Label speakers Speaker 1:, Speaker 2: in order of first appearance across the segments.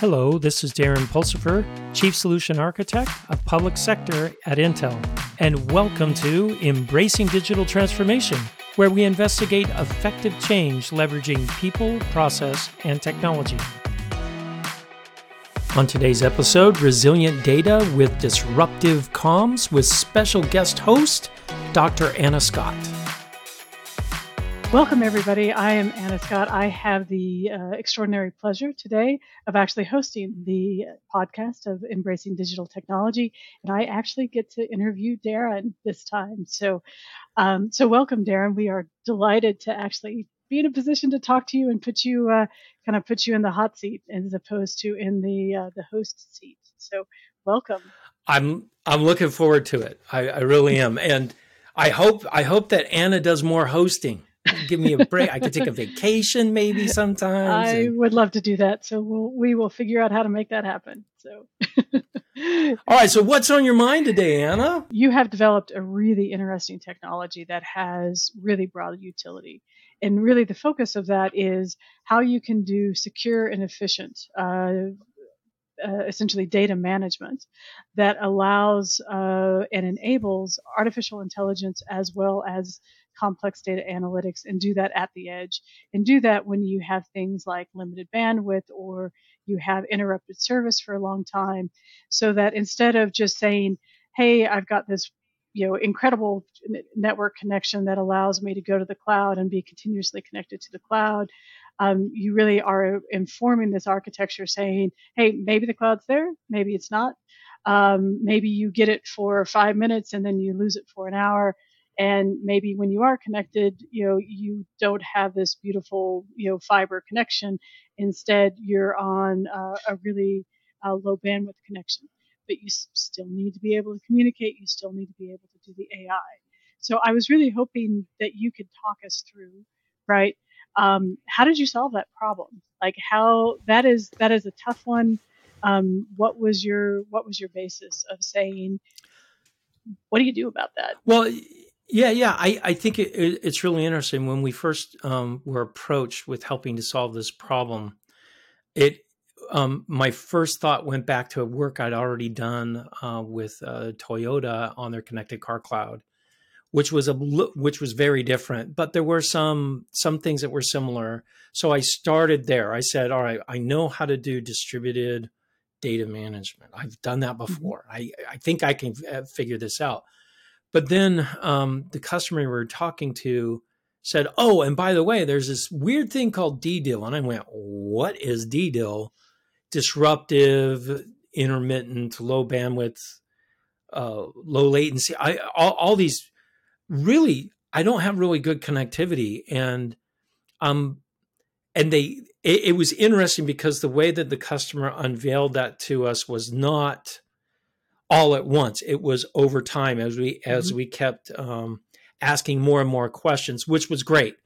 Speaker 1: Hello, this is Darren Pulsipher, Chief Solution Architect of Public Sector at Intel, and welcome to Embracing Digital Transformation, where we investigate effective change leveraging people, process, and technology. On today's episode, Resilient Data with Disruptive Comms with special guest host, Dr. Anna Scott.
Speaker 2: Welcome, everybody. I am Anna Scott. I have the uh, extraordinary pleasure today of actually hosting the podcast of Embracing Digital Technology, and I actually get to interview Darren this time. So, um, so welcome, Darren. We are delighted to actually be in a position to talk to you and put you uh, kind of put you in the hot seat as opposed to in the uh, the host seat. So, welcome.
Speaker 1: I'm I'm looking forward to it. I, I really am, and I hope I hope that Anna does more hosting give me a break. I could take a vacation maybe sometimes.
Speaker 2: I and... would love to do that. So we'll, we will figure out how to make that happen. So.
Speaker 1: All right. So what's on your mind today, Anna?
Speaker 2: You have developed a really interesting technology that has really broad utility. And really, the focus of that is how you can do secure and efficient uh, uh, essentially data management that allows uh, and enables artificial intelligence as well as complex data analytics and do that at the edge and do that when you have things like limited bandwidth or you have interrupted service for a long time so that instead of just saying hey i've got this you know incredible network connection that allows me to go to the cloud and be continuously connected to the cloud um, you really are informing this architecture saying hey maybe the cloud's there maybe it's not um, maybe you get it for five minutes and then you lose it for an hour and maybe when you are connected you know you don't have this beautiful you know fiber connection. Instead you're on uh, a really uh, low bandwidth connection. But you s- still need to be able to communicate. You still need to be able to do the ai so i was really hoping that you could talk us through right um, how did you solve that problem? Like how that is that is a tough one. Um, what was your what was your basis of saying what do you do about that?
Speaker 1: Well yeah, yeah. I, I think it, it, it's really interesting. When we first um, were approached with helping to solve this problem, it um, my first thought went back to a work I'd already done uh, with uh, Toyota on their connected car cloud, which was a which was very different. But there were some some things that were similar. So I started there. I said, "All right, I know how to do distributed data management. I've done that mm-hmm. before. I I think I can uh, figure this out." But then um, the customer we were talking to said, "Oh, and by the way, there's this weird thing called DDIL." And I went, "What is DDIL? Disruptive, intermittent, low bandwidth, uh, low latency. I all, all these really. I don't have really good connectivity, and um, and they it, it was interesting because the way that the customer unveiled that to us was not all at once. It was over time as we as mm-hmm. we kept um, asking more and more questions, which was great.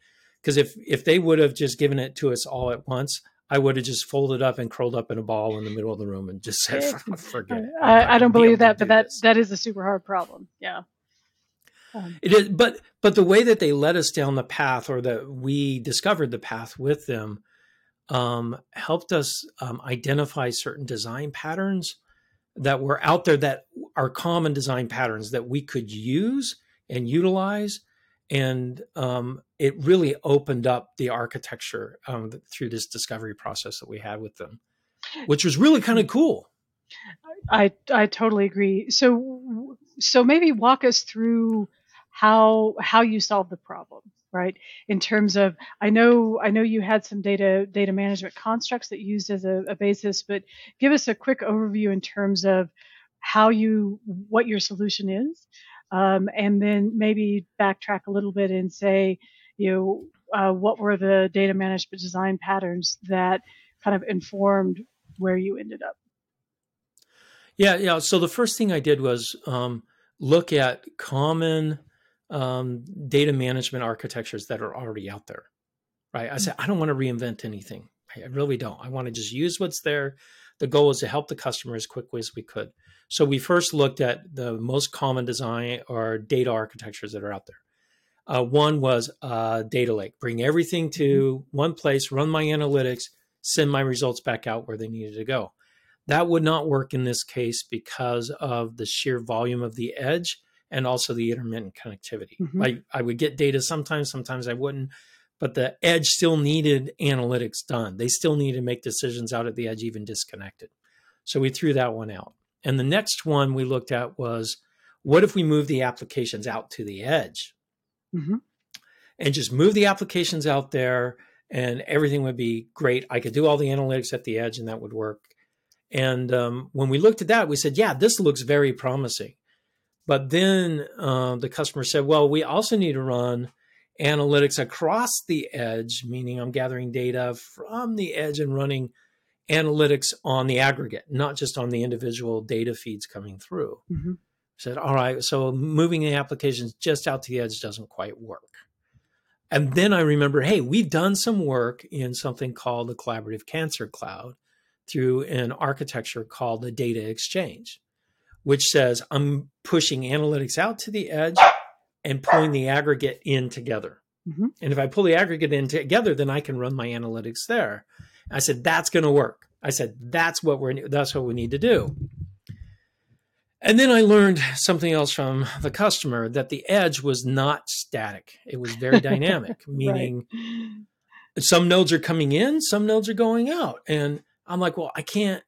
Speaker 1: Because if if they would have just given it to us all at once, I would have just folded up and curled up in a ball in the middle of the room and just said, "Forget it."
Speaker 2: I, I don't believe that, but that this. that is a super hard problem. Yeah.
Speaker 1: Um, it is, but but the way that they led us down the path, or that we discovered the path with them, um, helped us um, identify certain design patterns that were out there that are common design patterns that we could use and utilize. And um, it really opened up the architecture um, through this discovery process that we had with them, which was really kind of cool.
Speaker 2: I I totally agree. So so maybe walk us through how how you solve the problem right in terms of i know i know you had some data data management constructs that used as a, a basis but give us a quick overview in terms of how you what your solution is um, and then maybe backtrack a little bit and say you know uh, what were the data management design patterns that kind of informed where you ended up?
Speaker 1: Yeah yeah so the first thing i did was um, look at common um, data management architectures that are already out there. Right. I said, I don't want to reinvent anything. I really don't. I want to just use what's there. The goal is to help the customer as quickly as we could. So we first looked at the most common design or data architectures that are out there. Uh, one was uh, data lake, bring everything to mm-hmm. one place, run my analytics, send my results back out where they needed to go. That would not work in this case because of the sheer volume of the edge and also the intermittent connectivity. Mm-hmm. I, I would get data sometimes, sometimes I wouldn't, but the edge still needed analytics done. They still needed to make decisions out at the edge, even disconnected. So we threw that one out. And the next one we looked at was what if we move the applications out to the edge mm-hmm. and just move the applications out there and everything would be great. I could do all the analytics at the edge and that would work. And um, when we looked at that, we said, yeah, this looks very promising. But then uh, the customer said, well, we also need to run analytics across the edge, meaning I'm gathering data from the edge and running analytics on the aggregate, not just on the individual data feeds coming through. Mm-hmm. Said, all right, so moving the applications just out to the edge doesn't quite work. And then I remember, hey, we've done some work in something called the Collaborative Cancer Cloud through an architecture called the Data Exchange, which says I'm pushing analytics out to the edge and pulling the aggregate in together. Mm-hmm. And if I pull the aggregate in together, then I can run my analytics there. I said, that's going to work. I said, that's what we're, that's what we need to do. And then I learned something else from the customer that the edge was not static. It was very dynamic, meaning right. some nodes are coming in, some nodes are going out. And I'm like, well, I can't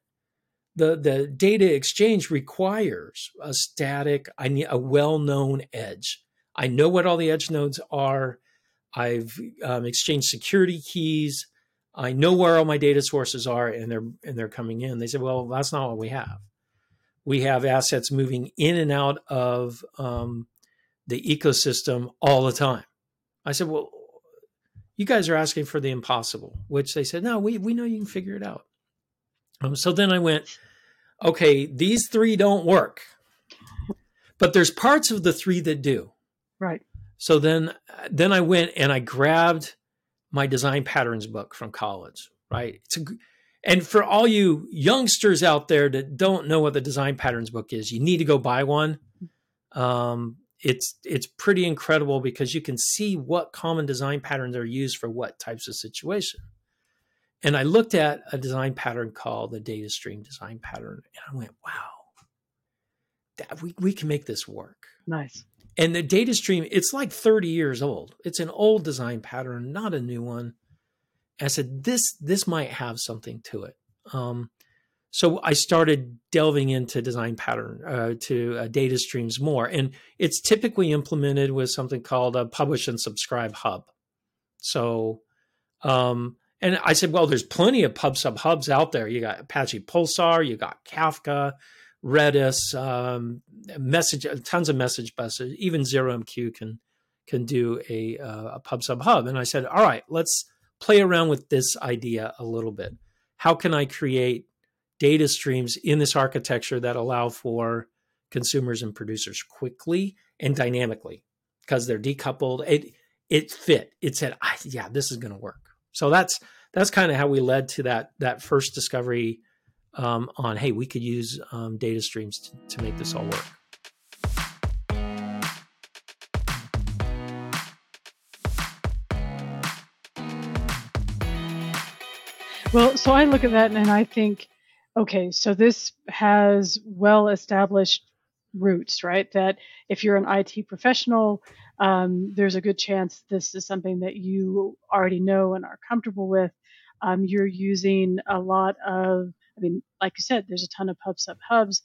Speaker 1: the the data exchange requires a static, I need a well-known edge. I know what all the edge nodes are. I've um, exchanged security keys. I know where all my data sources are and they're and they're coming in. They said, well, that's not what we have. We have assets moving in and out of um, the ecosystem all the time. I said, well, you guys are asking for the impossible, which they said, no, we, we know you can figure it out. Um, so then I went, okay, these three don't work, but there's parts of the three that do.
Speaker 2: Right.
Speaker 1: So then, then I went and I grabbed my design patterns book from college, right? It's a, and for all you youngsters out there that don't know what the design patterns book is, you need to go buy one. Um, it's it's pretty incredible because you can see what common design patterns are used for what types of situation. And I looked at a design pattern called the data stream design pattern, and I went, "Wow, that, we we can make this work."
Speaker 2: Nice.
Speaker 1: And the data stream, it's like 30 years old. It's an old design pattern, not a new one. And I said, this this might have something to it. Um, so I started delving into design pattern uh, to uh, data streams more, and it's typically implemented with something called a publish and subscribe hub. So, um, and I said, well, there's plenty of pub sub hubs out there. You got Apache Pulsar, you got Kafka, Redis, um, message, tons of message buses. Even ZeroMQ can can do a, uh, a pub sub hub. And I said, all right, let's play around with this idea a little bit. How can I create data streams in this architecture that allow for consumers and producers quickly and dynamically because they're decoupled? It it fit. It said, yeah, this is going to work. So that's that's kind of how we led to that that first discovery um, on hey, we could use um, data streams to, to make this all work.
Speaker 2: Well, so I look at that and I think, okay, so this has well established roots, right? That if you're an IT professional, um, there's a good chance this is something that you already know and are comfortable with. Um, you're using a lot of I mean, like you said, there's a ton of pub sub hubs.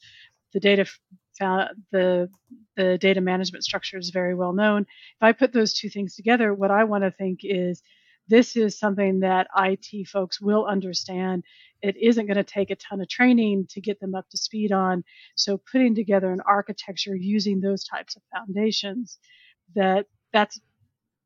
Speaker 2: The data the the data management structure is very well known. If I put those two things together, what I want to think is this is something that IT folks will understand. It isn't going to take a ton of training to get them up to speed on. So putting together an architecture using those types of foundations that that's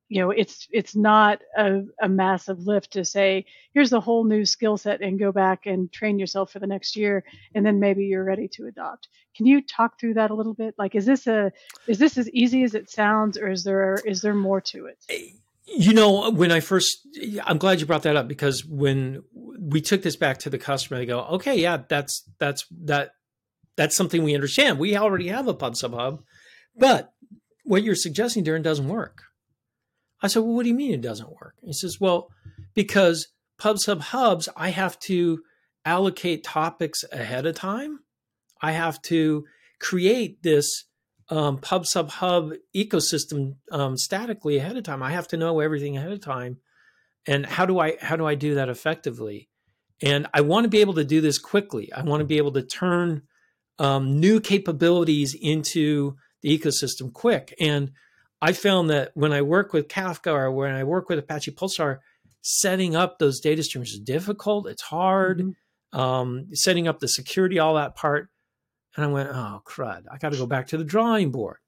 Speaker 2: you know it's it's not a, a, massive lift to say here's a whole new skill set and go back and train yourself for the next year and then maybe you're ready to adopt. Can you talk through that a little bit? Like is this a is this as easy as it sounds or is there is there more to it?
Speaker 1: Eh, you know when i first i'm glad you brought that up because when we took this back to the customer they go okay yeah that's that's that that's something we understand. We already have a pub sub hub but what you're suggesting darren doesn't work I said, Well, what do you mean it doesn't work? He says, Well, because PubSub hubs, I have to allocate topics ahead of time. I have to create this um, PubSub hub ecosystem um, statically ahead of time. I have to know everything ahead of time. And how do I how do I do that effectively? And I want to be able to do this quickly. I want to be able to turn um, new capabilities into the ecosystem quick. And I found that when I work with Kafka or when I work with Apache Pulsar, setting up those data streams is difficult. It's hard. Mm-hmm. Um, setting up the security, all that part. And I went, oh, crud, I got to go back to the drawing board.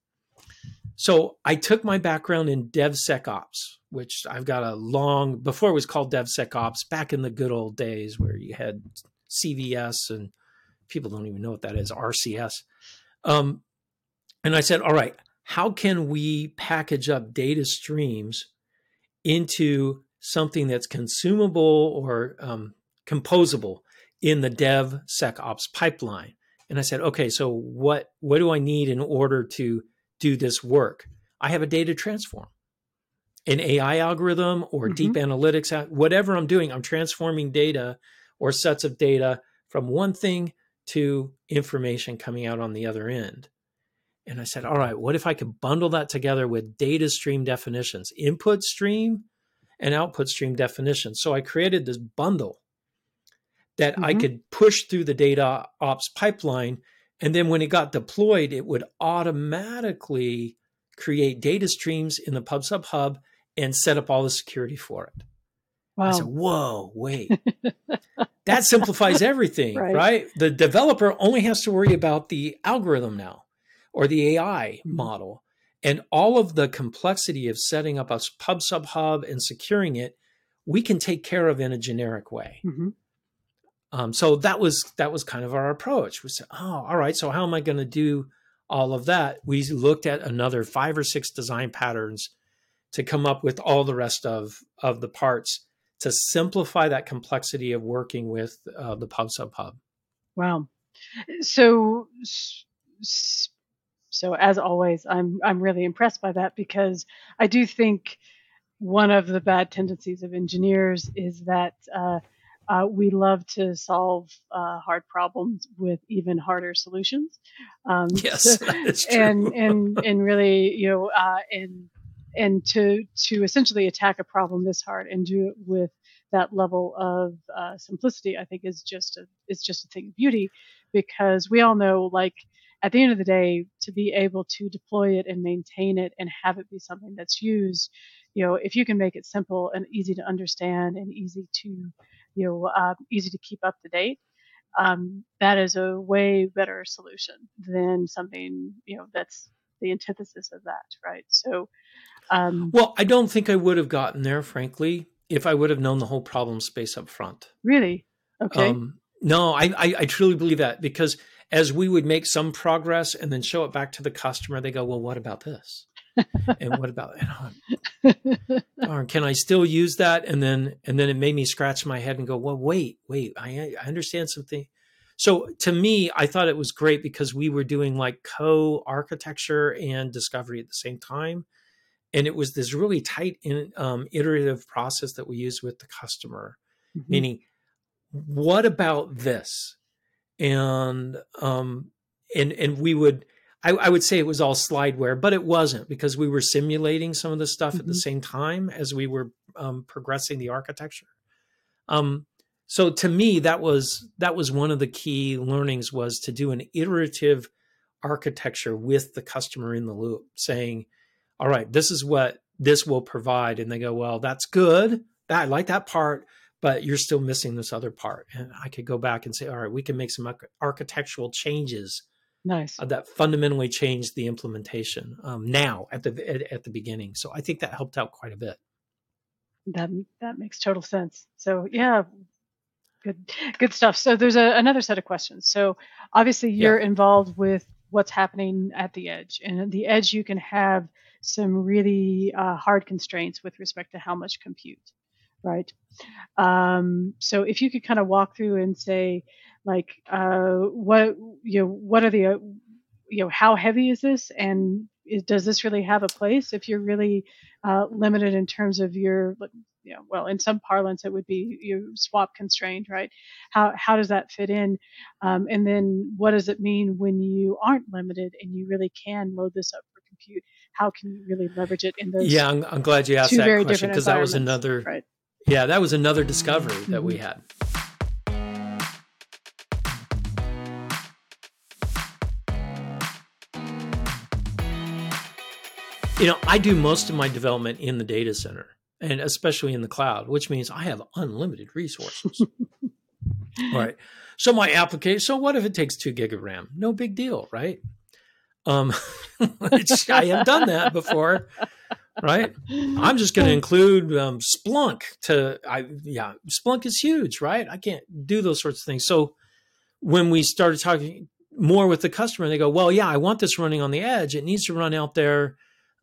Speaker 1: So I took my background in DevSecOps, which I've got a long, before it was called DevSecOps, back in the good old days where you had CVS and people don't even know what that is, RCS. Um, and I said, all right, how can we package up data streams into something that's consumable or um, composable in the DevSecOps pipeline? And I said, okay, so what what do I need in order to do this work? I have a data transform, an AI algorithm or mm-hmm. deep analytics, whatever I'm doing, I'm transforming data or sets of data from one thing to information coming out on the other end. And I said, all right, what if I could bundle that together with data stream definitions, input stream and output stream definitions? So I created this bundle that mm-hmm. I could push through the data ops pipeline. And then when it got deployed, it would automatically create data streams in the PubSub hub and set up all the security for it. Wow. I said, whoa, wait. that simplifies everything, right. right. The developer only has to worry about the algorithm now or the AI mm-hmm. model. And all of the complexity of setting up a pub sub hub and securing it, we can take care of in a generic way. Mm-hmm. Um, so that was that was kind of our approach. We said, "Oh, all right. So how am I going to do all of that?" We looked at another five or six design patterns to come up with all the rest of of the parts to simplify that complexity of working with uh, the PubSub hub.
Speaker 2: Wow. So so as always, I'm I'm really impressed by that because I do think one of the bad tendencies of engineers is that uh, uh, we love to solve uh, hard problems with even harder solutions.
Speaker 1: Um, yes,
Speaker 2: and and and really, you know, uh, and and to to essentially attack a problem this hard and do it with that level of uh, simplicity, I think is just a is just a thing of beauty, because we all know, like at the end of the day, to be able to deploy it and maintain it and have it be something that's used, you know, if you can make it simple and easy to understand and easy to you know, uh, easy to keep up to date, um, that is a way better solution than something, you know, that's the antithesis of that, right? So,
Speaker 1: um, well, I don't think I would have gotten there, frankly, if I would have known the whole problem space up front.
Speaker 2: Really? Okay. Um,
Speaker 1: no, I, I, I truly believe that because as we would make some progress and then show it back to the customer, they go, "Well, what about this?" and what about darn, can I still use that? And then and then it made me scratch my head and go, well, wait, wait, I, I understand something. So to me, I thought it was great because we were doing like co-architecture and discovery at the same time. And it was this really tight in, um, iterative process that we used with the customer, mm-hmm. meaning, what about this? And um, and and we would I, I, would say it was all slideware, but it wasn't because we were simulating some of the stuff mm-hmm. at the mm-hmm. same time as we were um, progressing the architecture. Um, so to me, that was that was one of the key learnings was to do an iterative architecture with the customer in the loop, saying, "All right, this is what this will provide," and they go, "Well, that's good. That, I like that part." But you're still missing this other part. And I could go back and say, all right, we can make some architectural changes
Speaker 2: Nice.
Speaker 1: Uh, that fundamentally changed the implementation um, now at the at, at, the beginning. So I think that helped out quite a bit.
Speaker 2: That that makes total sense. So yeah, good good stuff. So there's a, another set of questions. So obviously you're yeah. involved with what's happening at the edge, and at the edge you can have some really uh, hard constraints with respect to how much compute, right? Um, so if you could kind of walk through and say like uh, what you know what are the uh, you know how heavy is this and is, does this really have a place if you're really uh, limited in terms of your you know, well, in some parlance, it would be you swap constrained, right? How how does that fit in? Um, and then what does it mean when you aren't limited and you really can load this up for compute? How can you really leverage it in those?
Speaker 1: Yeah, I'm, I'm glad you asked that question because that was another. Right. Yeah, that was another discovery that we mm-hmm. had. You know, I do most of my development in the data center and especially in the cloud, which means I have unlimited resources. right. So my application, so what if it takes two gig of RAM? No big deal, right? Um, I have done that before, right? I'm just going to include um, Splunk to, I yeah, Splunk is huge, right? I can't do those sorts of things. So when we started talking more with the customer, they go, well, yeah, I want this running on the edge. It needs to run out there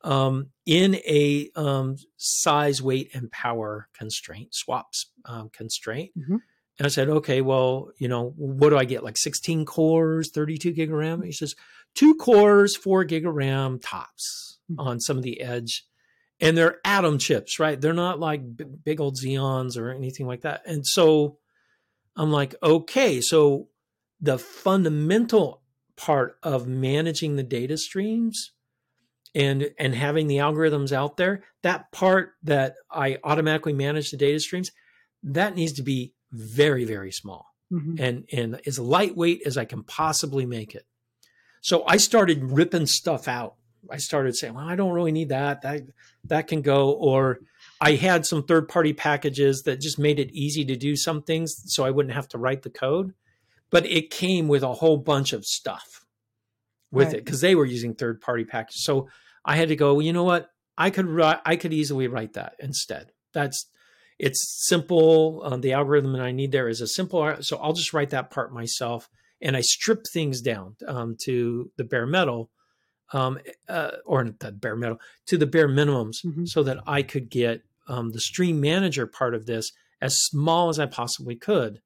Speaker 1: um, in a um, size, weight, and power constraint, swaps um, constraint. Mm-hmm. And I said, okay, well, you know, what do I get? Like 16 cores, 32 gig of RAM? He says, two cores, four gig of RAM tops mm-hmm. on some of the edge. And they're atom chips, right? They're not like b- big old Xeons or anything like that. And so I'm like, okay, so the fundamental part of managing the data streams and and having the algorithms out there that part that i automatically manage the data streams that needs to be very very small mm-hmm. and and as lightweight as i can possibly make it so i started ripping stuff out i started saying well i don't really need that that that can go or i had some third party packages that just made it easy to do some things so i wouldn't have to write the code but it came with a whole bunch of stuff with right. it because they were using third party packages so I had to go, well, you know what? I could write, I could easily write that instead. That's it's simple. Um, the algorithm that I need there is a simple, so I'll just write that part myself, and I strip things down um, to the bare metal, um, uh, or the bare metal to the bare minimums, mm-hmm. so that I could get um, the stream manager part of this as small as I possibly could.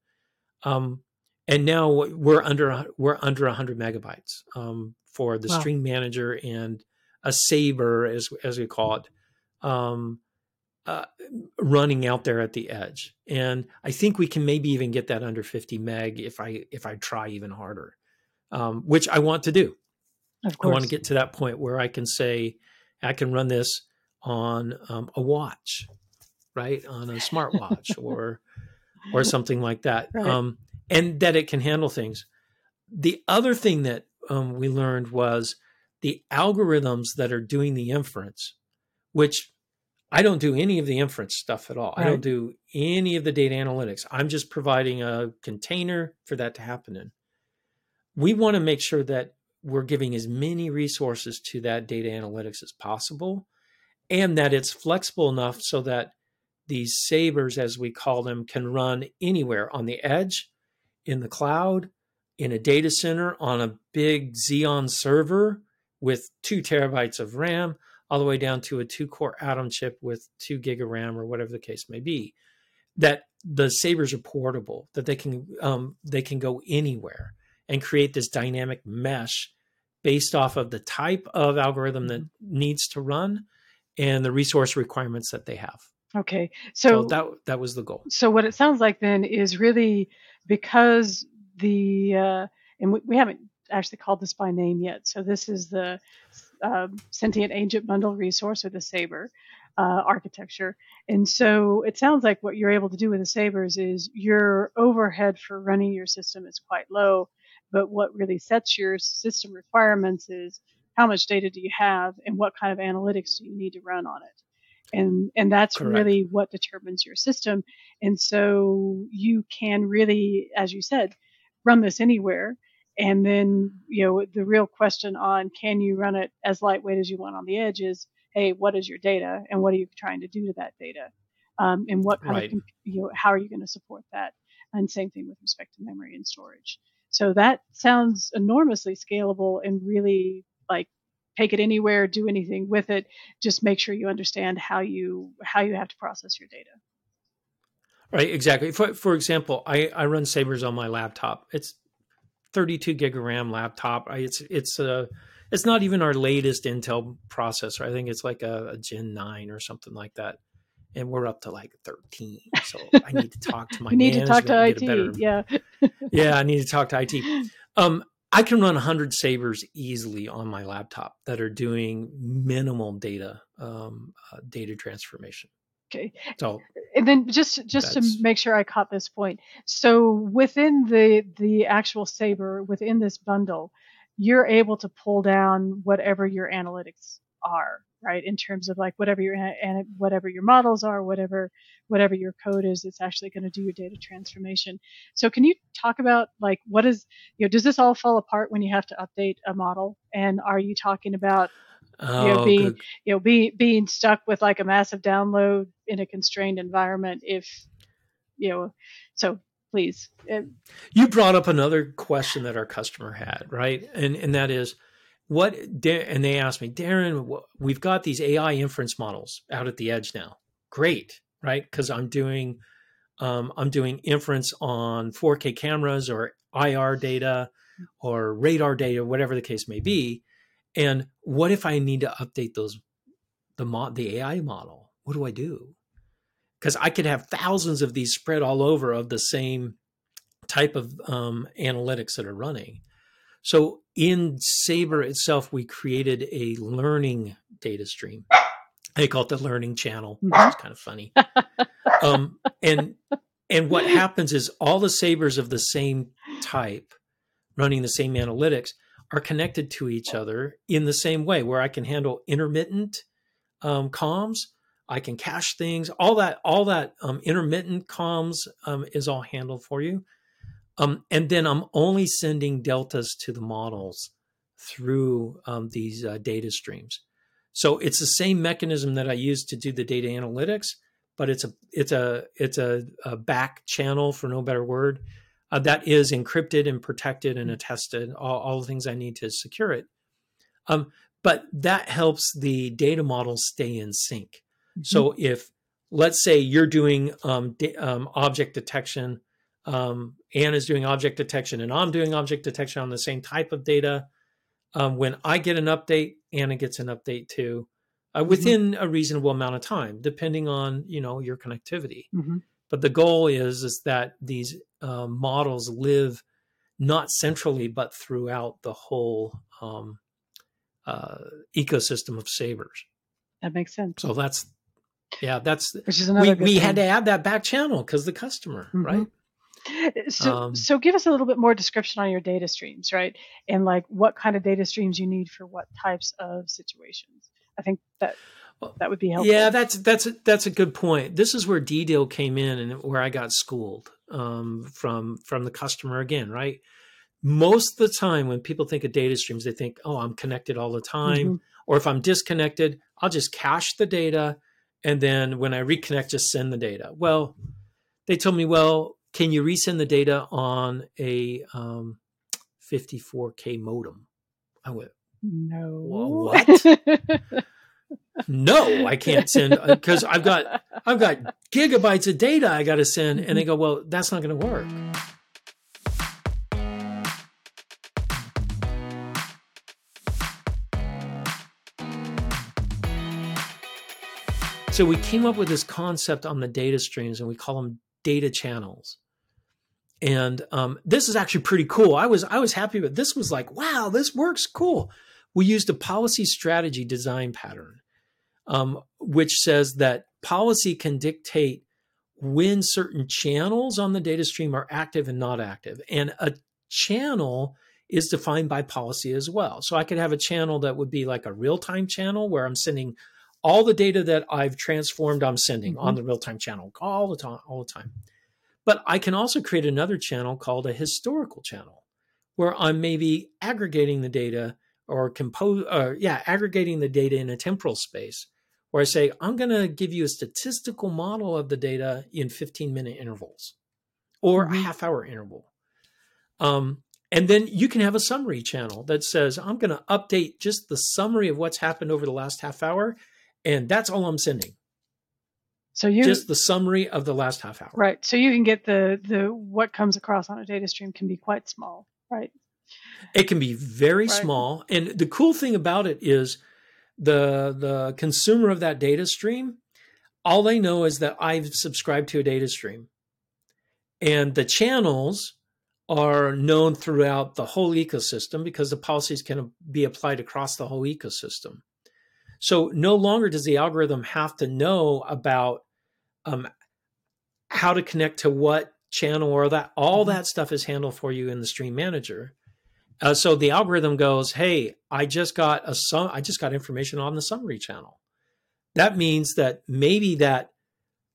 Speaker 1: Um, and now we're under we're under 100 megabytes um, for the wow. stream manager and a saber, as as we call it, um, uh, running out there at the edge. And I think we can maybe even get that under 50 meg if I if I try even harder, um, which I want to do. Of course. I want to get to that point where I can say I can run this on um, a watch, right, on a smartwatch or or something like that, right. um, and that it can handle things. The other thing that um, we learned was the algorithms that are doing the inference, which I don't do any of the inference stuff at all. Right. I don't do any of the data analytics. I'm just providing a container for that to happen in. We want to make sure that we're giving as many resources to that data analytics as possible and that it's flexible enough so that these sabers, as we call them, can run anywhere on the edge, in the cloud, in a data center, on a big Xeon server, with two terabytes of RAM, all the way down to a two core Atom chip with two gig of RAM or whatever the case may be. That the sabers are portable, that they can um, they can go anywhere and create this dynamic mesh based off of the type of algorithm that mm-hmm. needs to run and the resource requirements that they have.
Speaker 2: Okay, so,
Speaker 1: so that that was the goal.
Speaker 2: So what it sounds like then is really because the uh, and we, we haven't actually called this by name yet. So this is the uh, sentient agent bundle resource or the Saber uh, architecture. And so it sounds like what you're able to do with the Sabers is your overhead for running your system is quite low. But what really sets your system requirements is how much data do you have and what kind of analytics do you need to run on it and and that's Correct. really what determines your system and so you can really as you said run this anywhere and then, you know, the real question on can you run it as lightweight as you want on the edge is, hey, what is your data and what are you trying to do to that data? Um, and what kind right. of, you know, how are you going to support that? And same thing with respect to memory and storage. So that sounds enormously scalable and really like take it anywhere, do anything with it. Just make sure you understand how you how you have to process your data.
Speaker 1: Right, exactly. For for example, I, I run Sabers on my laptop. It's 32 gig of RAM laptop. It's it's a it's not even our latest Intel processor. I think it's like a, a Gen 9 or something like that. And we're up to like 13. So I need to talk to my.
Speaker 2: need to talk to IT.
Speaker 1: better-
Speaker 2: Yeah.
Speaker 1: yeah, I need to talk to IT. Um, I can run 100 sabers easily on my laptop that are doing minimal data um, uh, data transformation.
Speaker 2: Okay.
Speaker 1: So
Speaker 2: and then just just to make sure I caught this point. So within the the actual Saber within this bundle, you're able to pull down whatever your analytics are, right? In terms of like whatever your ana- whatever your models are, whatever whatever your code is, it's actually going to do your data transformation. So can you talk about like what is you know does this all fall apart when you have to update a model? And are you talking about
Speaker 1: oh,
Speaker 2: being-
Speaker 1: good.
Speaker 2: you know, be, being stuck with like a massive download in a constrained environment if, you know, so please.
Speaker 1: You brought up another question that our customer had, right? And and that is, what? And they asked me, Darren, we've got these AI inference models out at the edge now. Great, right? Because I'm doing, um, I'm doing inference on 4K cameras or IR data or radar data, whatever the case may be. And what if I need to update those, the mo- the AI model? What do I do? Because I could have thousands of these spread all over of the same type of um, analytics that are running. So in Saber itself, we created a learning data stream. They call it the learning channel, which
Speaker 2: Mhm.
Speaker 1: is kind of funny. um, and and what happens is all the sabers of the same type, running the same analytics, are connected to each other in the same way, where I can handle intermittent um, comms. I can cache things. All that, all that um, intermittent comms um, is all handled for you. Um, and then I'm only sending deltas to the models through um, these uh, data streams. So it's the same mechanism that I use to do the data analytics, but it's a it's a it's a, a back channel for no better word uh, that is encrypted and protected and attested. All, all the things I need to secure it. Um, but that helps the data models stay in sync. So if let's say you're doing um, da- um, object detection, um, Anne is doing object detection, and I'm doing object detection on the same type of data. Um, when I get an update, Anna gets an update too, uh, within a reasonable amount of time, depending on you know your connectivity.
Speaker 2: Mhm.
Speaker 1: But the goal is is that these uh, models live not centrally, but throughout the whole um, uh, ecosystem of sabers.
Speaker 2: That makes sense.
Speaker 1: So that's yeah, that's
Speaker 2: Which is another
Speaker 1: we we
Speaker 2: thing.
Speaker 1: had to add that back channel because the customer,
Speaker 2: Mhm.
Speaker 1: right?
Speaker 2: So,
Speaker 1: Um,
Speaker 2: so give us a little bit more description on your data streams, right? And like what kind of data streams you need for what types of situations. I think that that would be helpful.
Speaker 1: Yeah, that's that's a, that's a good point. This is where DDIL came in and where I got schooled um, from from the customer again, right? Most of the time, when people think of data streams, they think, "Oh, I'm connected all the time,"
Speaker 2: Mhm.
Speaker 1: or if I'm disconnected, I'll just cache the data, and then when I reconnect, just send the data. Well, they told me, "Well, can you resend the data on a um, 54k modem?" I went,
Speaker 2: No.
Speaker 1: What? no i can't send because i've got i've got gigabytes of data i got to send and they go well that's not going to work so we came up with this concept on the data streams and we call them data channels and um, this is actually pretty cool i was i was happy but this was like wow this works cool we used a policy strategy design pattern um, which says that policy can dictate when certain channels on the data stream are active and not active. And a channel is defined by policy as well. So I could have a channel that would be like a real time channel where I'm sending all the data that I've transformed, I'm sending on the real time channel all the time, all the time. But I can also create another channel called a historical channel where I'm maybe aggregating the data or compose, uh, yeah, aggregating the data in a temporal space where I say, I'm going to give you a statistical model of the data in 15 minute intervals or
Speaker 2: Mhm.
Speaker 1: a half hour interval. Um, and then you can have a summary channel that says, I'm going to update just the summary of what's happened over the last half hour. And that's all I'm sending,
Speaker 2: So you
Speaker 1: just the summary of the last half hour.
Speaker 2: right. So you can get the the what comes across on a data stream can be quite small, right?
Speaker 1: It can be very
Speaker 2: Right.
Speaker 1: small. And the cool thing about it is the the consumer of that data stream, all they know is that I've subscribed to a data stream. And the channels are known throughout the whole ecosystem because the policies can be applied across the whole ecosystem. So no longer does the algorithm have to know about um, how to connect to what channel or that. All mm-hmm. that stuff is handled for you in the stream manager. Uh, so the algorithm goes, "Hey, I just got a sum. I just got information on the summary channel. That means that maybe that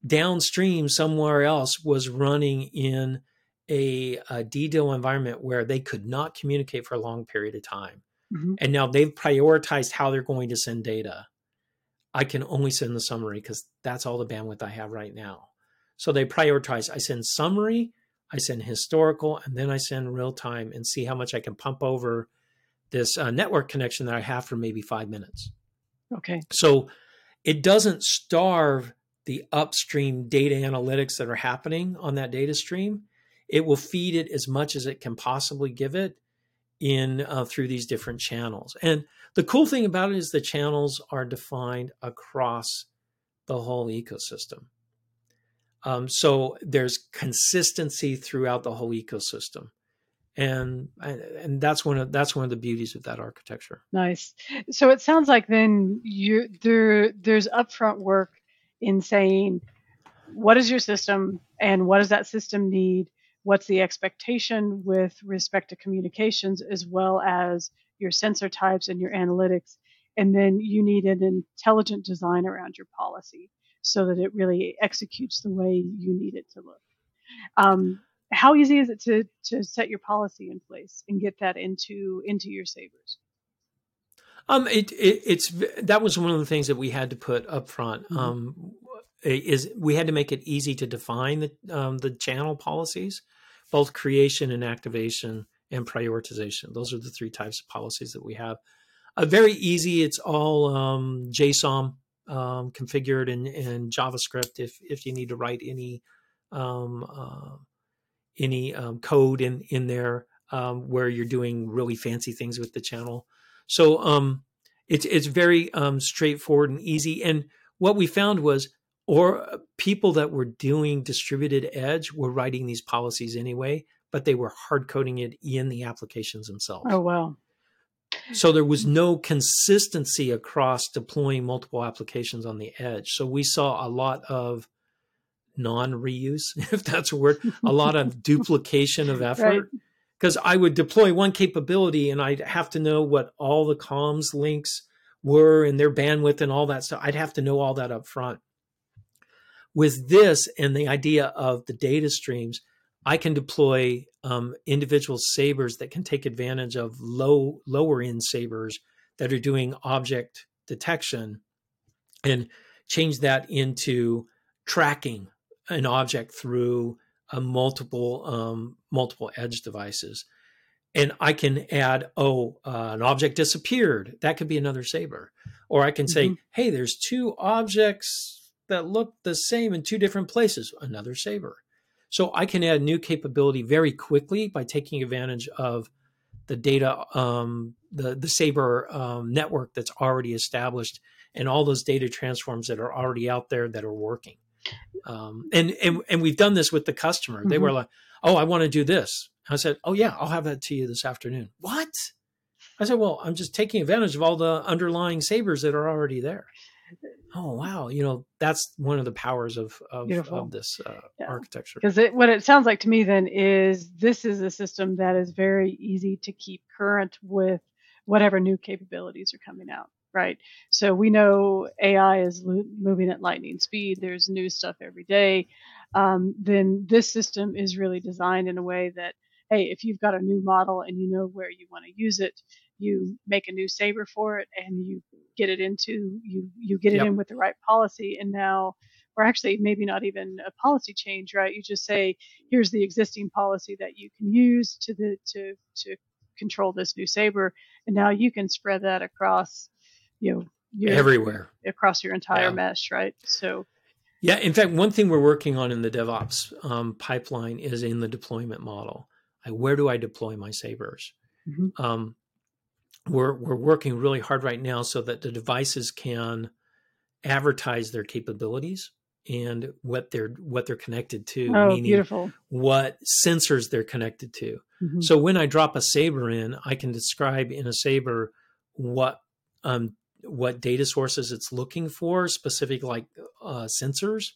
Speaker 1: downstream somewhere else was running in a, a environment where they could not communicate for a long period of time. Mm-hmm. And now they've prioritized how they're going to send data. I can only send the summary because that's all the bandwidth I have right now. So they prioritize. I send summary, I send historical, and then I send real time and see how much I can pump over this uh, network connection that I have for maybe five minutes.
Speaker 2: Okay.
Speaker 1: So it doesn't starve the upstream data analytics that are happening on that data stream. It will feed it as much as it can possibly give it in uh, through these different channels. And the cool thing about it is the channels are defined across the whole ecosystem. Um, so there's consistency throughout the whole ecosystem, and and that's one of that's one of the beauties of that architecture.
Speaker 2: Nice. So it sounds like then you there there's upfront work in saying what is your system and what does that system need what's the expectation with respect to communications as well as your sensor types and your analytics and then you need an intelligent design around your policy so that it really executes the way you need it to look um, how easy is it to to set your policy in place and get that into into your sabers?
Speaker 1: um, it, it, it's that was one of the things that we had to put up front. Mm-hmm. Um, is we had to make it easy to define the um, the channel policies, both creation and activation and prioritization. Those are the three types of policies that we have. Uh, very easy. It's all um, JSON um, configured in, in, JavaScript. If if you need to write any um, uh, any um, code in in there um, where you're doing really fancy things with the channel, so it's it's very straightforward and easy. And what we found was, or uh, people that were doing distributed edge were writing these policies anyway, but they were hard coding it in the applications themselves.
Speaker 2: Oh wow!
Speaker 1: So there was no consistency across deploying multiple applications on the edge. So we saw a lot of non reuse, if that's a word, a lot of duplication of effort. Right because I would deploy one capability and I'd have to know what all the comms links were and their bandwidth and all that stuff. I'd have to know all that up front. With this and the idea of the data streams, I can deploy um, individual sabers that can take advantage of low lower end sabers that are doing object detection and change that into tracking an object through a multiple um, multiple edge devices. And i can add oh uh, an object disappeared. That could be another saber. Or i can say mm-hmm. hey there's two objects that look the same in two different places another saber so i can add new capability very quickly by taking advantage of the data um, the the saber um, network that's already established and all those data transforms that are already out there that are working um, and, and and we've done this with the customer. They mm-hmm. were like, "Oh, I want to do this." I said, "Oh yeah, I'll have that to you this afternoon." What? I said, "Well, I'm just taking advantage of all the underlying sabers that are already there." Oh wow, you know that's one of the powers of of, of this uh, yeah. architecture.
Speaker 2: Because what it sounds like to me then is this is a system that is very easy to keep current with whatever new capabilities are coming out right? So we know AI is lo- moving at lightning speed. There's new stuff every day. Um, then this system is really designed in a way that, hey, if you've got a new model and you know where you want to use it, you make a new saber for it and you get it into you you get it yep. in with the right policy and now or actually maybe not even a policy change right you just say here's the existing policy that you can use to the to to control this new saber and now you can spread that across you know
Speaker 1: everywhere
Speaker 2: across your entire yeah. mesh, right? So
Speaker 1: yeah, in fact, one thing we're working on in the DevOps um, pipeline is in the deployment model. Like, where do I deploy my sabers? Mm-hmm. Um, we're we're working really hard right now so that the devices can advertise their capabilities and what they're what they're connected to
Speaker 2: oh, meaning beautiful.
Speaker 1: what sensors they're connected to mm-hmm. so when i drop a saber in i can describe in a saber what um what data sources it's looking for specific like uh, sensors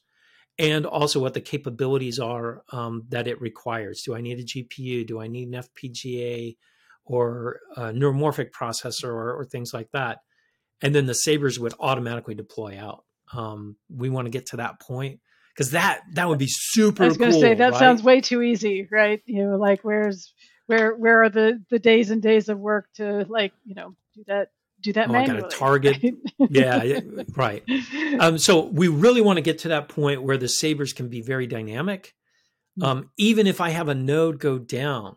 Speaker 1: and also what the capabilities are um, that it requires do i need a gpu do i need an fpga or a neuromorphic processor or, or things like that and then the sabers would automatically deploy out um, we want to get to that point because that that would be super.
Speaker 2: I was going to
Speaker 1: cool,
Speaker 2: say that
Speaker 1: right?
Speaker 2: sounds way too easy, right? You know, like where's where where are the the days and days of work to like you know do that do that
Speaker 1: oh,
Speaker 2: manually?
Speaker 1: I got a target. yeah, right. Um, so we really want to get to that point where the sabers can be very dynamic. Hmm. Um, even if I have a node go down,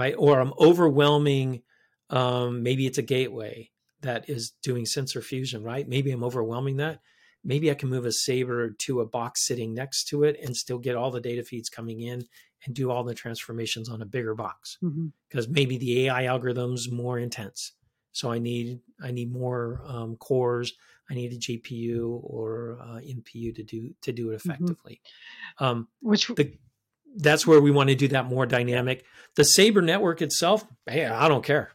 Speaker 1: right, or I'm overwhelming, um, maybe it's a gateway that is doing sensor fusion, right? Maybe I'm overwhelming that maybe I can move a Saber to a box sitting next to it and still get all the data feeds coming in and do all the transformations on a bigger box because mm-hmm. maybe the AI algorithm's more intense. So I need I need more um, cores. I need a GPU or uh, NPU to do to do it mm-hmm. effectively. Mm-hmm. Um, Which the, that's where we want to do that more dynamic. The Saber network itself, hey, I don't care.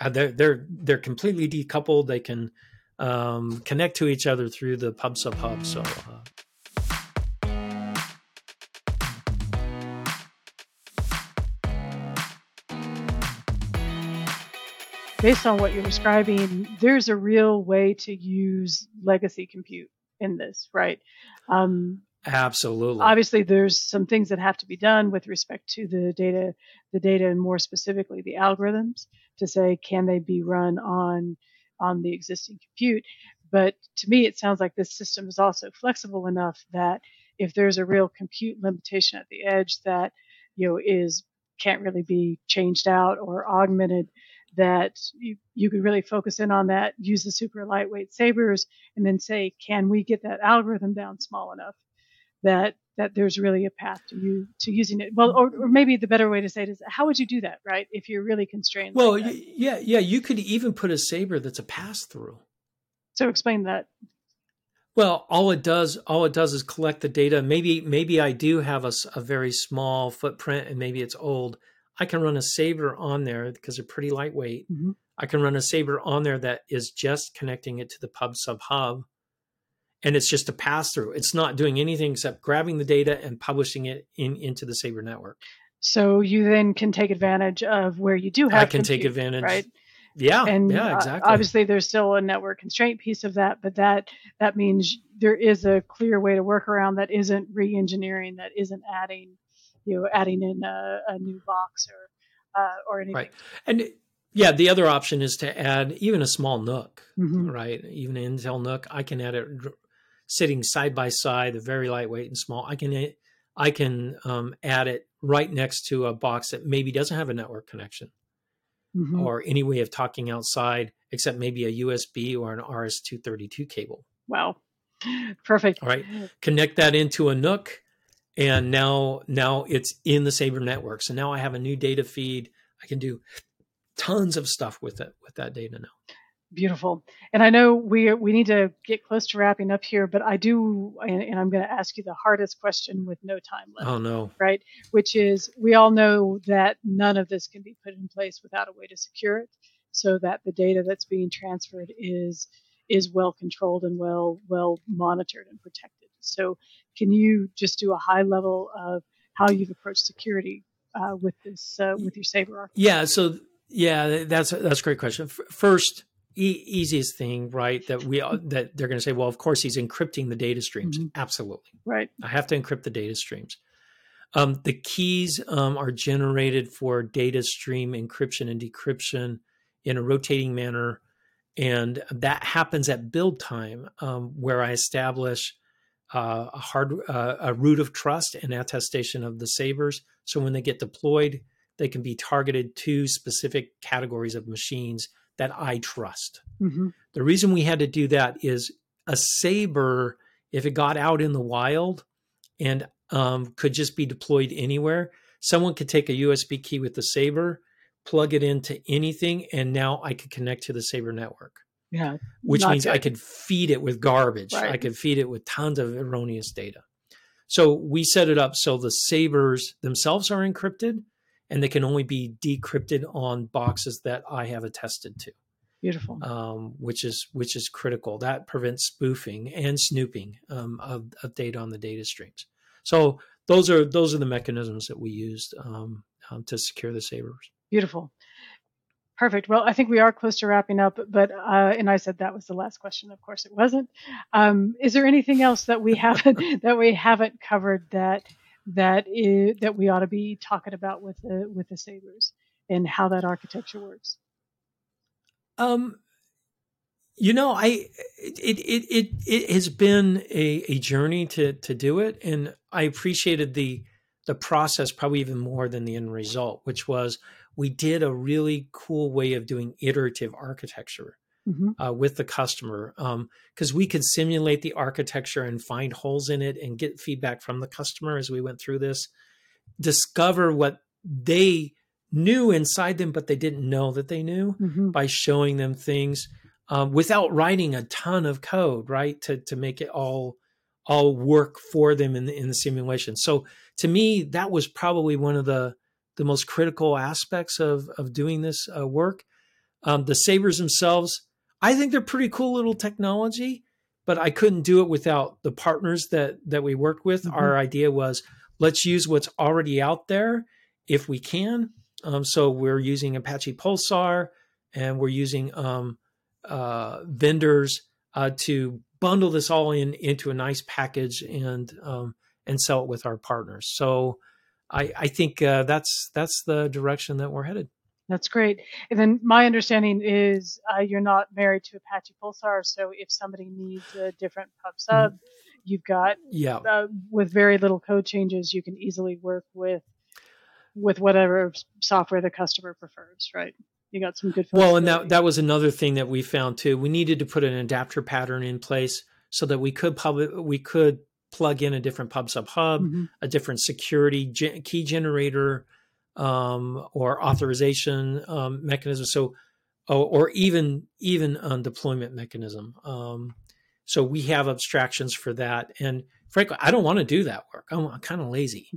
Speaker 1: Uh, they're they're they're completely decoupled. They can um, connect to each other through the pub sub hub. So. Uh,
Speaker 2: Based on what you're describing, there's a real way to use legacy compute in this, right? Um,
Speaker 1: Absolutely.
Speaker 2: Obviously, there's some things that have to be done with respect to the data, the data, and more specifically the algorithms to say can they be run on on the existing compute. But to me, it sounds like this system is also flexible enough that if there's a real compute limitation at the edge that you know is can't really be changed out or augmented, that you, you could really focus in on that, use the super lightweight sabers, and then say, can we get that algorithm down small enough that that there's really a path to you to using it. Well, or, or, maybe the better way to say it is, how would you do that, right? If you're really constrained.
Speaker 1: Well,
Speaker 2: like
Speaker 1: yeah, yeah, you could even put a saber that's a pass through.
Speaker 2: So explain that.
Speaker 1: Well, all it does, all it does is collect the data. Maybe, maybe I do have a, a very small footprint, and maybe it's old. I can run a saber on there because they're pretty lightweight. Mm-hmm. I can run a saber on there that is just connecting it to the pub sub hub and it's just a pass through. It's not doing anything except grabbing the data and publishing it in into the Saber network.
Speaker 2: So you then can take advantage of where you do have.
Speaker 1: I can
Speaker 2: compute,
Speaker 1: take advantage,
Speaker 2: right?
Speaker 1: Yeah,
Speaker 2: and
Speaker 1: yeah, exactly.
Speaker 2: Uh, obviously, there's still a network constraint piece of that, but that that means there is a clear way to work around that isn't re-engineering, that isn't adding, you know, adding in a, a new box or uh, or anything.
Speaker 1: Right, and yeah, the other option is to add even a small NUC, mm-hmm. right? Even an Intel NUC, I can add it sitting side by side, they're very lightweight and small. I can I can um, add it right next to a box that maybe doesn't have a network connection mm-hmm. or any way of talking outside except maybe a USB or an RS-232 cable.
Speaker 2: Wow, perfect.
Speaker 1: All right, connect that into a NUC, and now now it's in the Saber network. So now I have a new data feed. I can do tons of stuff with it with that data now.
Speaker 2: Beautiful. And I know we we need to get close to wrapping up here, but I do, and, and I'm going to ask you the hardest question with no time left.
Speaker 1: Oh no!
Speaker 2: Right, which is we all know that none of this can be put in place without a way to secure it, so that the data that's being transferred is is well controlled and well well monitored and protected. So, can you just do a high level of how you've approached security uh, with this uh, with your Saber architecture?
Speaker 1: Yeah. So yeah, that's that's a great question. First e- easiest thing, right? That we uh, that they're going to say, well, of course he's encrypting the data streams. Mm-hmm. Absolutely,
Speaker 2: right.
Speaker 1: I have to encrypt the data streams. Um, the keys um, are generated for data stream encryption and decryption in a rotating manner, and that happens at build time, um, where I establish uh, a hard uh, a root of trust and attestation of the sabers. So when they get deployed, they can be targeted to specific categories of machines that I trust. Mm-hmm. The reason we had to do that is a saber, if it got out in the wild and um, could just be deployed anywhere, someone could take a USB key with the saber, plug it into anything, and now I could connect to the saber network.
Speaker 2: Yeah.
Speaker 1: which means I could feed it with garbage. I could feed it with tons of erroneous data. So we set it up so the sabers themselves are encrypted and they can only be decrypted on boxes that I have attested to,
Speaker 2: Beautiful.
Speaker 1: um, which is which is critical. That prevents spoofing and snooping um, of, of data on the data streams. So those are those are the mechanisms that we used um, um, to secure the sabers.
Speaker 2: Beautiful. Perfect. Well, I think we are close to wrapping up, but uh, and I said that was the last question. Of course, it wasn't. Um, is there anything else that we haven't that we haven't covered that that is, that we ought to be talking about with the with the sabers and how that architecture works?
Speaker 1: Um, you know, I it it it it has been a, a journey to to do it, and I appreciated the the process probably even more than the end result, which was we did a really cool way of doing iterative architecture
Speaker 2: hmm
Speaker 1: uh, with the customer because we could simulate the architecture and find holes in it and get feedback from the customer as we went through this discover what they knew inside them but they didn't know that they knew
Speaker 2: hmm
Speaker 1: by showing them things um, without writing a ton of code right to, to make it all all work for them in the, in the simulation. So to me that was probably one of the the most critical aspects of of doing this uh, work. Um, the sabers themselves i think they're pretty cool little technology but i couldn't do it without the partners that that we worked with.
Speaker 2: Mhm.
Speaker 1: our idea was let's use what's already out there if we can. Um, so we're using apache pulsar and we're using um, uh, vendors uh, to bundle this all in into a nice package and um, and sell it with our partners. So i i think uh, that's that's the direction that we're headed
Speaker 2: That's great. And then my understanding is uh, you're not married to Apache Pulsar, so if somebody needs a different pub sub, you've got
Speaker 1: yeah
Speaker 2: uh, with very little code changes, you can easily work with with whatever software the customer prefers, right? You got some good.
Speaker 1: Well, and that that was another thing that we found too. We needed to put an adapter pattern in place so that we could pub we could plug in a different pub sub hub,
Speaker 2: Mhm.
Speaker 1: a different security ge- key generator, um, or authorization um, mechanism. So, or, or even even um, deployment mechanism. Um, so we have abstractions for that. And frankly, I don't want to do that work. I'm, I'm kind of lazy.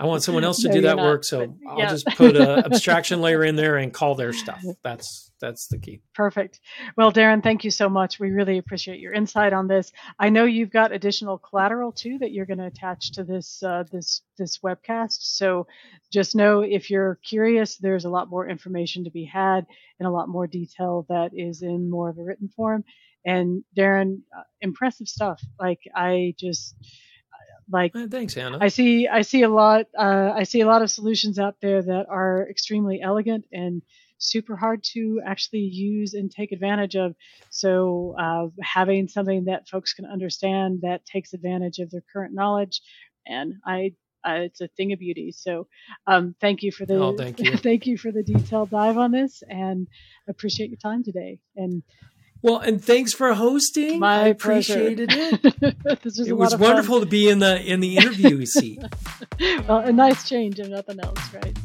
Speaker 1: I want someone else to
Speaker 2: No,
Speaker 1: do that
Speaker 2: not,
Speaker 1: work. So
Speaker 2: but
Speaker 1: I'll just put an abstraction layer in there and call their stuff. That's that's the key.
Speaker 2: Perfect. Well, Darren, thank you so much. We really appreciate your insight on this. I know you've got additional collateral too that you're going to attach to this uh, this this webcast. So just know if you're curious, there's a lot more information to be had and a lot more detail that is in more of a written form. And Darren, uh, impressive stuff. Like I just like
Speaker 1: Eh, thanks, Anna.
Speaker 2: I see I see a lot uh, I see a lot of solutions out there that are extremely elegant and super hard to actually use and take advantage of. So uh, having something that folks can understand that takes advantage of their current knowledge, and I. Uh, it's a thing of beauty. So, um, thank you for the
Speaker 1: Oh, thank you.
Speaker 2: thank you for the detailed dive on this, and appreciate your time today. And
Speaker 1: well, and thanks for hosting.
Speaker 2: my
Speaker 1: I
Speaker 2: pleasure.
Speaker 1: appreciated it.
Speaker 2: this was
Speaker 1: It was
Speaker 2: of fun.
Speaker 1: wonderful to be in the in the interview seat.
Speaker 2: well, a nice change if nothing else, right?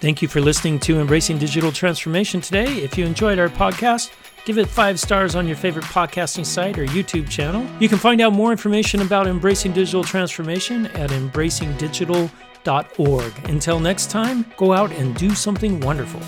Speaker 1: Thank you for listening to Embracing Digital Transformation today. If you enjoyed our podcast, give it five stars on your favorite podcasting site or YouTube channel. You can find out more information about Embracing Digital Transformation at embracingdigital.org. Until next time, go out and do something wonderful.